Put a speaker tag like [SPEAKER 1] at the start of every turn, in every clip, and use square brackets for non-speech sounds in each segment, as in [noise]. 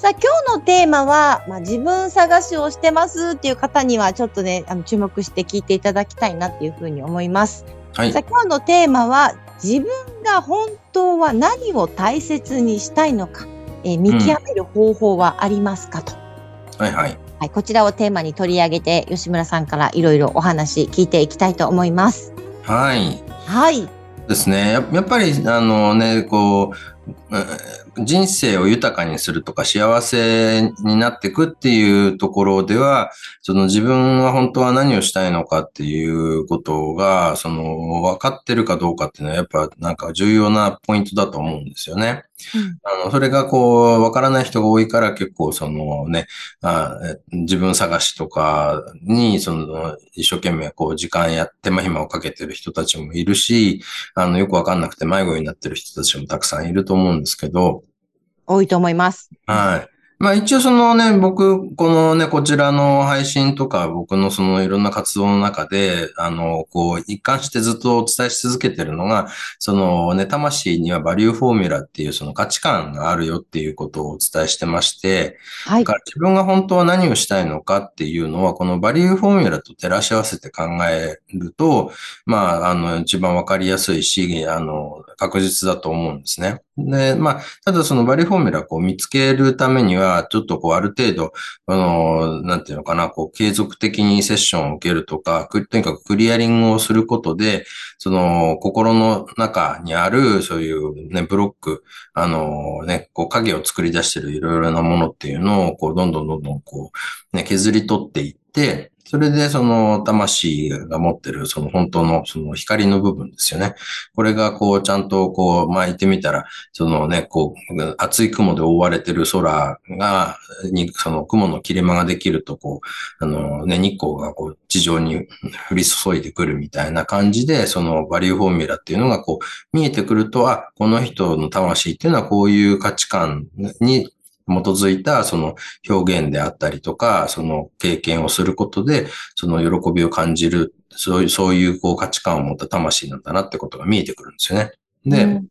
[SPEAKER 1] さあ、今日のテーマは、まあ、自分探しをしてますっていう方には、ちょっとね、あの、注目して聞いていただきたいなっていうふうに思います。
[SPEAKER 2] はい
[SPEAKER 1] さあ、。今日のテーマは、自分が本当は何を大切にしたいのか、えー見極める方法はありますかと。
[SPEAKER 2] はいはい。
[SPEAKER 1] はい、こちらをテーマに取り上げて、吉村さんからいろいろお話聞いていきたいと思います。
[SPEAKER 2] はい。
[SPEAKER 1] はい。
[SPEAKER 2] ですね。ややっぱり、あのね、こう、うん人生を豊かにするとか幸せになっていくっていうところでは、その自分は本当は何をしたいのかっていうことが、その分かってるかどうかっていうのはやっぱなんか重要なポイントだと思うんですよね。あの、それがこう、わからない人が多いから結構そのね、あえ自分探しとかに、その、一生懸命こう、時間や手間暇をかけてる人たちもいるし、あの、よくわかんなくて迷子になってる人たちもたくさんいると思うんですけど、
[SPEAKER 1] 多いと思います。
[SPEAKER 2] はい。まあ一応そのね、僕、このね、こちらの配信とか、僕のそのいろんな活動の中で、あの、こう、一貫してずっとお伝えし続けてるのが、そのね、魂にはバリューフォーミュラっていうその価値観があるよっていうことをお伝えしてまして、
[SPEAKER 1] はい
[SPEAKER 2] だか。ら自分が本当は何をしたいのかっていうのは、このバリューフォーミュラと照らし合わせて考えると、まあ、あの、一番わかりやすいし、あの、確実だと思うんですね。で、まあ、ただそのバリフォーミュラをこう見つけるためには、ちょっとこうある程度、あの、なんていうのかな、こう継続的にセッションを受けるとか、とにかくクリアリングをすることで、その心の中にあるそういうね、ブロック、あのね、こう影を作り出してるいろいろなものっていうのを、こうどんどんどんどんこう、ね、削り取っていって、それでその魂が持ってるその本当のその光の部分ですよね。これがこうちゃんとこう巻いてみたら、そのね、こう厚い雲で覆われてる空が、にその雲の切れ間ができるとこう、あのね、日光がこう地上に降り注いでくるみたいな感じで、そのバリューフォーミュラっていうのがこう見えてくると、あ、この人の魂っていうのはこういう価値観に基づいたその表現であったりとか、その経験をすることで、その喜びを感じる、そういう、そういうこう価値観を持った魂なんだなってことが見えてくるんですよね。で、
[SPEAKER 1] うん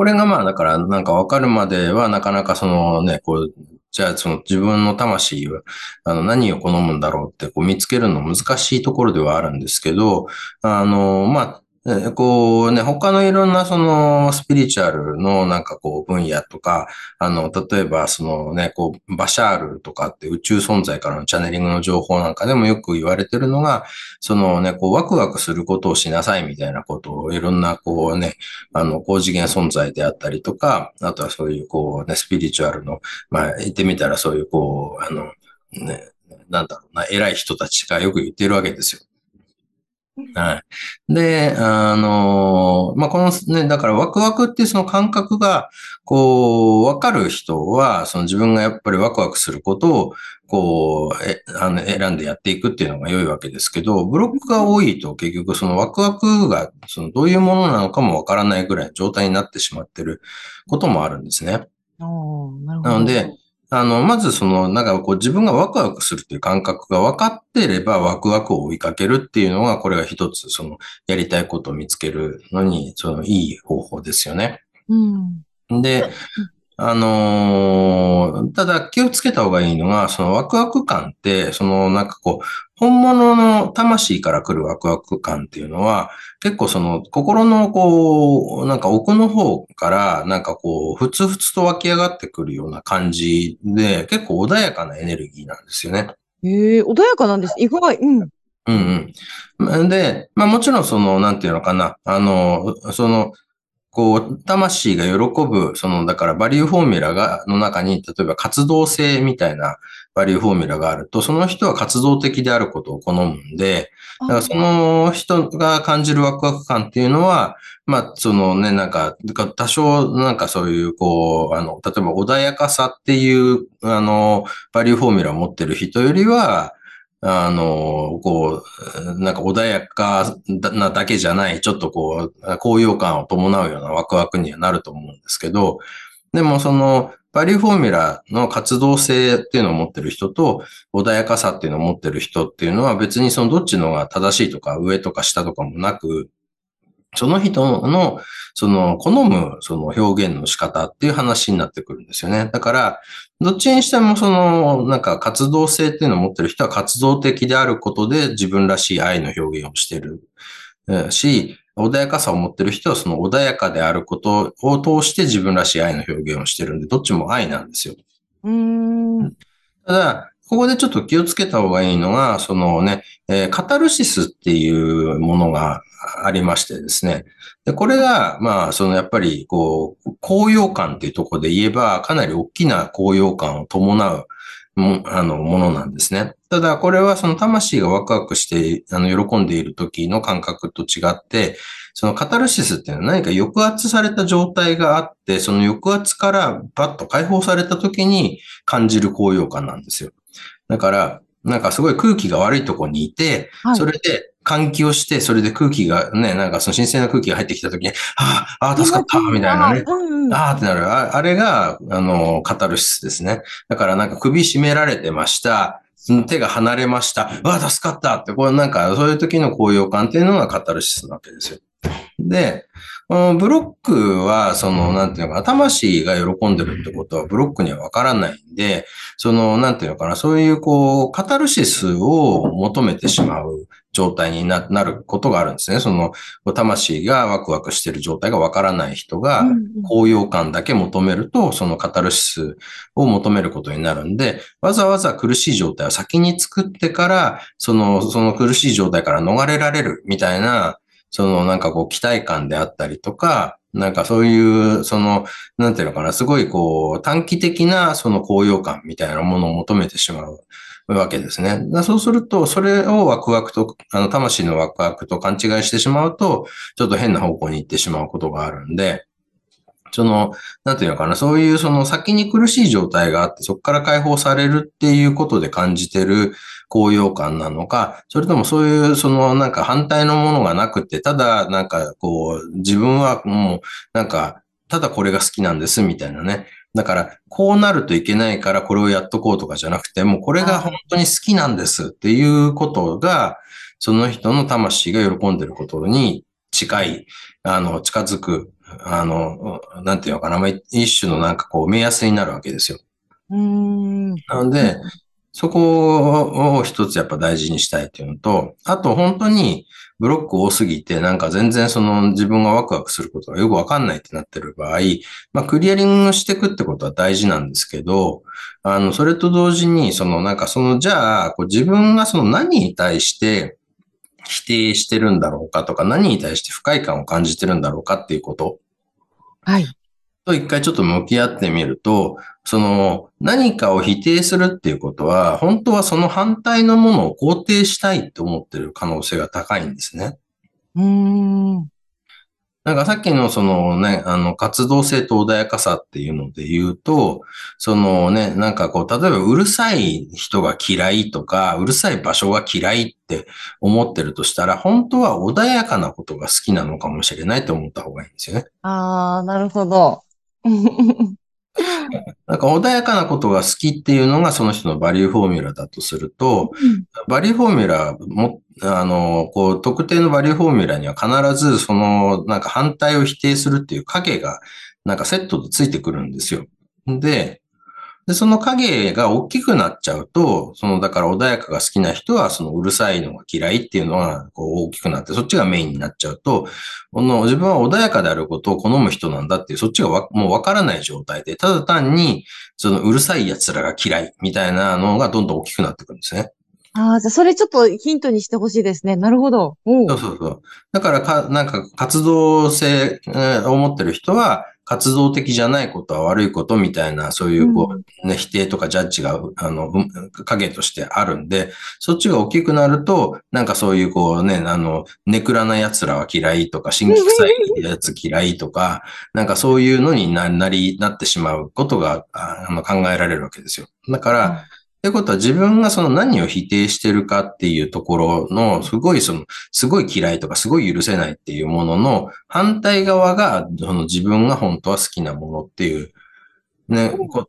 [SPEAKER 2] これがまあだからなんかわかるまではなかなかそのね、こう、じゃあその自分の魂はあの何を好むんだろうってこう見つけるの難しいところではあるんですけど、あの、まあ、えーこうね、他のいろんなそのスピリチュアルのなんかこう分野とか、あの、例えばそのね、こう、バシャールとかって宇宙存在からのチャネリングの情報なんかでもよく言われてるのが、そのね、こう、ワクワクすることをしなさいみたいなことをいろんなこうね、あの、高次元存在であったりとか、あとはそういうこうね、スピリチュアルの、まあ言ってみたらそういうこう、あの、ね、なんだろうな、偉い人たちがよく言ってるわけですよ。はい。で、あの、まあ、このね、だからワクワクっていうその感覚が、こう、わかる人は、その自分がやっぱりワクワクすることを、こう、え、あの、選んでやっていくっていうのが良いわけですけど、ブロックが多いと結局そのワクワクが、そのどういうものなのかもわからないぐらいの状態になってしまってることもあるんですね。
[SPEAKER 1] おーなるほど。
[SPEAKER 2] なので、あの、まずその、なんかこう自分がワクワクするっていう感覚が分かっていればワクワクを追いかけるっていうのが、これが一つ、その、やりたいことを見つけるのに、その、いい方法ですよね。
[SPEAKER 1] うん。
[SPEAKER 2] で、あのーただ気をつけた方がいいのが、そのワクワク感って、そのなんかこう、本物の魂から来るワクワク感っていうのは、結構その心のこう、なんか奥の方から、なんかこう、ふつふつと湧き上がってくるような感じで、結構穏やかなエネルギーなんですよね。
[SPEAKER 1] ええ穏やかなんです。意外。うん。
[SPEAKER 2] うんうん。で、まあもちろんその、なんていうのかな、あの、その、こう、魂が喜ぶ、その、だからバリューフォーミュラが、の中に、例えば活動性みたいなバリューフォーミュラがあると、その人は活動的であることを好むんで、だからその人が感じるワクワク感っていうのは、まあ、そのね、なんか、多少なんかそういう、こう、あの、例えば穏やかさっていう、あの、バリューフォーミュラを持ってる人よりは、あの、こう、なんか穏やかなだけじゃない、ちょっとこう、高揚感を伴うようなワクワクにはなると思うんですけど、でもその、バリューフォーミュラの活動性っていうのを持ってる人と、穏やかさっていうのを持ってる人っていうのは別にそのどっちのが正しいとか上とか下とかもなく、その人の、その、好む、その表現の仕方っていう話になってくるんですよね。だから、どっちにしても、その、なんか活動性っていうのを持ってる人は活動的であることで自分らしい愛の表現をしてるし、穏やかさを持ってる人はその穏やかであることを通して自分らしい愛の表現をしてるんで、どっちも愛なんですよ。
[SPEAKER 1] うん
[SPEAKER 2] ただ、ここでちょっと気をつけた方がいいのが、そのね、えー、カタルシスっていうものがありましてですね。で、これが、まあ、そのやっぱり、こう、高揚感っていうところで言えば、かなり大きな高揚感を伴うも、あの、ものなんですね。ただ、これはその魂がワクワクして、あの、喜んでいる時の感覚と違って、そのカタルシスっていうのは何か抑圧された状態があって、その抑圧からバッと解放された時に感じる高揚感なんですよ。だから、なんかすごい空気が悪いところにいて、はい、それで換気をして、それで空気がね、なんかその新鮮な空気が入ってきたときに、ああ、ああ、助かった、みたいなね。ああってなるあ。あれが、あの、カタルシスですね。だからなんか首絞められてました。手が離れました。ああ、助かったって、これなんかそういう時の高揚感っていうのがカタルシスなわけですよ。で、ブロックは、その、なんていうのかな、魂が喜んでるってことはブロックにはわからないんで、その、なんていうのかな、そういう、こう、カタルシスを求めてしまう状態になることがあるんですね。その、魂がワクワクしてる状態がわからない人が、高揚感だけ求めると、そのカタルシスを求めることになるんで、わざわざ苦しい状態を先に作ってから、その、その苦しい状態から逃れられるみたいな、そのなんかこう期待感であったりとか、なんかそういう、その、なんていうのかな、すごいこう、短期的なその高揚感みたいなものを求めてしまうわけですね。そうすると、それをワクワクと、あの、魂のワクワクと勘違いしてしまうと、ちょっと変な方向に行ってしまうことがあるんで、その、なんていうのかな、そういうその先に苦しい状態があって、そこから解放されるっていうことで感じてる高揚感なのか、それともそういうそのなんか反対のものがなくて、ただなんかこう、自分はもうなんか、ただこれが好きなんですみたいなね。だから、こうなるといけないからこれをやっとこうとかじゃなくて、もうこれが本当に好きなんですっていうことが、その人の魂が喜んでることに近い、あの、近づくあの、なんていうのかな、一種のなんかこう目安になるわけですよ。
[SPEAKER 1] うん。
[SPEAKER 2] なので、そこを一つやっぱ大事にしたいっていうのと、あと本当にブロック多すぎて、なんか全然その自分がワクワクすることがよくわかんないってなってる場合、まあクリアリングしていくってことは大事なんですけど、あの、それと同時に、そのなんかその、じゃあ、こう自分がその何に対して否定してるんだろうかとか、何に対して不快感を感じてるんだろうかっていうこと。
[SPEAKER 1] はい。
[SPEAKER 2] と一回ちょっと向き合ってみると、その何かを否定するっていうことは、本当はその反対のものを肯定したいと思ってる可能性が高いんですね。
[SPEAKER 1] うん。
[SPEAKER 2] なんかさっきのそのね、あの活動性と穏やかさっていうので言うと、そのね、なんかこう、例えばうるさい人が嫌いとか、うるさい場所が嫌いって思ってるとしたら、本当は穏やかなことが好きなのかもしれないと思った方がいいんですよね。
[SPEAKER 1] ああ、なるほど。[laughs] [laughs]
[SPEAKER 2] なんか穏やかなことが好きっていうのがその人のバリューフォーミュラだとすると、うん、バリューフォーミュラも、あの、こう、特定のバリューフォーミュラには必ずその、なんか反対を否定するっていう影が、なんかセットでついてくるんですよ。で、で、その影が大きくなっちゃうと、その、だから穏やかが好きな人は、そのうるさいのが嫌いっていうのが、こう大きくなって、そっちがメインになっちゃうと、この自分は穏やかであることを好む人なんだっていう、そっちがわもうわからない状態で、ただ単に、そのうるさい奴らが嫌いみたいなのがどんどん大きくなってくるんですね。
[SPEAKER 1] ああ、じゃあそれちょっとヒントにしてほしいですね。なるほど。
[SPEAKER 2] そうそうそう。だからか、なんか活動性を持ってる人は、活動的じゃないことは悪いことみたいな、そういうこう、ね、否定とかジャッジが、あの、影としてあるんで、そっちが大きくなると、なんかそういうこうね、あの、ネクラな奴らは嫌いとか、新規臭い奴嫌いとか、なんかそういうのになり、なってしまうことが、あの、考えられるわけですよ。だから、ってことは自分がその何を否定してるかっていうところの、すごいその、すごい嫌いとかすごい許せないっていうものの反対側が、その自分が本当は好きなものっていう、ね、こ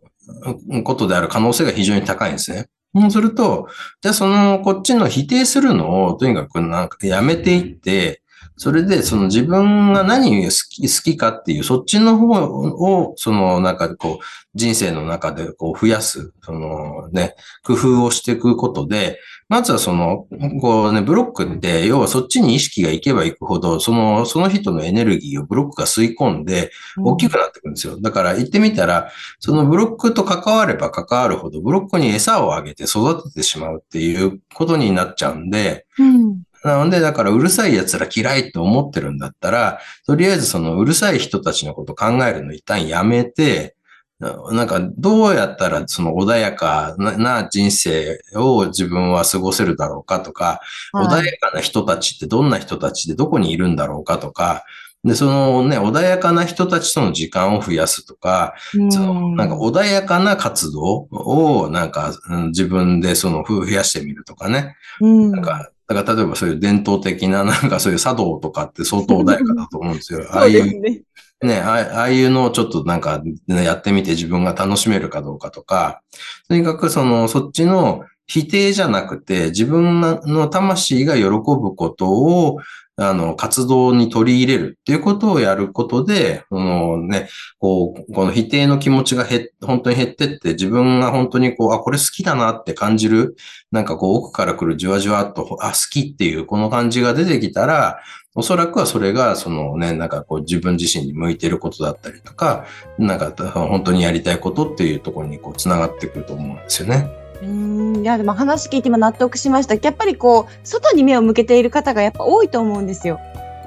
[SPEAKER 2] ことである可能性が非常に高いんですね。そうすると、じゃあその、こっちの否定するのをとにかくなんかやめていって、それで、その自分が何が好き、好きかっていう、そっちの方を、その中でこう、人生の中でこう増やす、そのね、工夫をしていくことで、まずはその、こうね、ブロックって、要はそっちに意識がいけばいくほど、その、その人のエネルギーをブロックが吸い込んで、大きくなっていくんですよ。だから言ってみたら、そのブロックと関われば関わるほど、ブロックに餌をあげて育ててしまうっていうことになっちゃうんで、うんなので、だからうるさい奴ら嫌いと思ってるんだったら、とりあえずそのうるさい人たちのこと考えるの一旦やめて、なんかどうやったらその穏やかな人生を自分は過ごせるだろうかとか、はい、穏やかな人たちってどんな人たちでどこにいるんだろうかとか、で、そのね、穏やかな人たちとの時間を増やすとか、そのなんか穏やかな活動をなんか、自分でその増やしてみるとかね。なんかだから例えばそういう伝統的な [laughs] なんかそういう茶道とかって相当穏やかだと思うんですよ。[laughs] ああいう、ね、ああいうのをちょっとなんか、ね、やってみて自分が楽しめるかどうかとか、とにかくその、そっちの否定じゃなくて、自分の魂が喜ぶことを、あの、活動に取り入れるっていうことをやることで、このね、こう、この否定の気持ちが減本当に減ってって、自分が本当にこう、あ、これ好きだなって感じる、なんかこう、奥から来るじわじわっと、あ、好きっていうこの感じが出てきたら、おそらくはそれが、そのね、なんかこう自分自身に向いてることだったりとか、なんか本当にやりたいことっていうところにこう繋がってくると思うんですよね。
[SPEAKER 1] うんいやでも話聞いても納得しました。やっぱりこう外に目を向けている方がやっぱ多いと思うんですよ。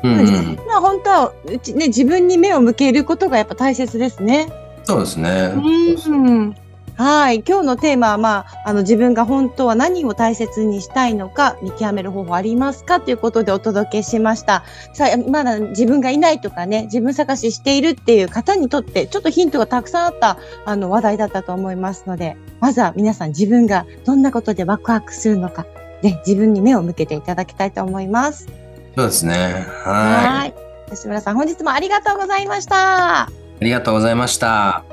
[SPEAKER 1] うんうん、まあ本当はうちね自分に目を向けることがやっぱ大切ですね。
[SPEAKER 2] そうですね。
[SPEAKER 1] うん。はい。今日のテーマは、まあ、あの、自分が本当は何を大切にしたいのか、見極める方法ありますか？ということでお届けしました。さあ、まだ自分がいないとかね、自分探ししているっていう方にとって、ちょっとヒントがたくさんあった、あの、話題だったと思いますので、まずは皆さん自分がどんなことでワクワクするのか、ね、自分に目を向けていただきたいと思います。
[SPEAKER 2] そうですね。はい。
[SPEAKER 1] 吉村さん、本日もありがとうございました。あ
[SPEAKER 2] りがとうございました。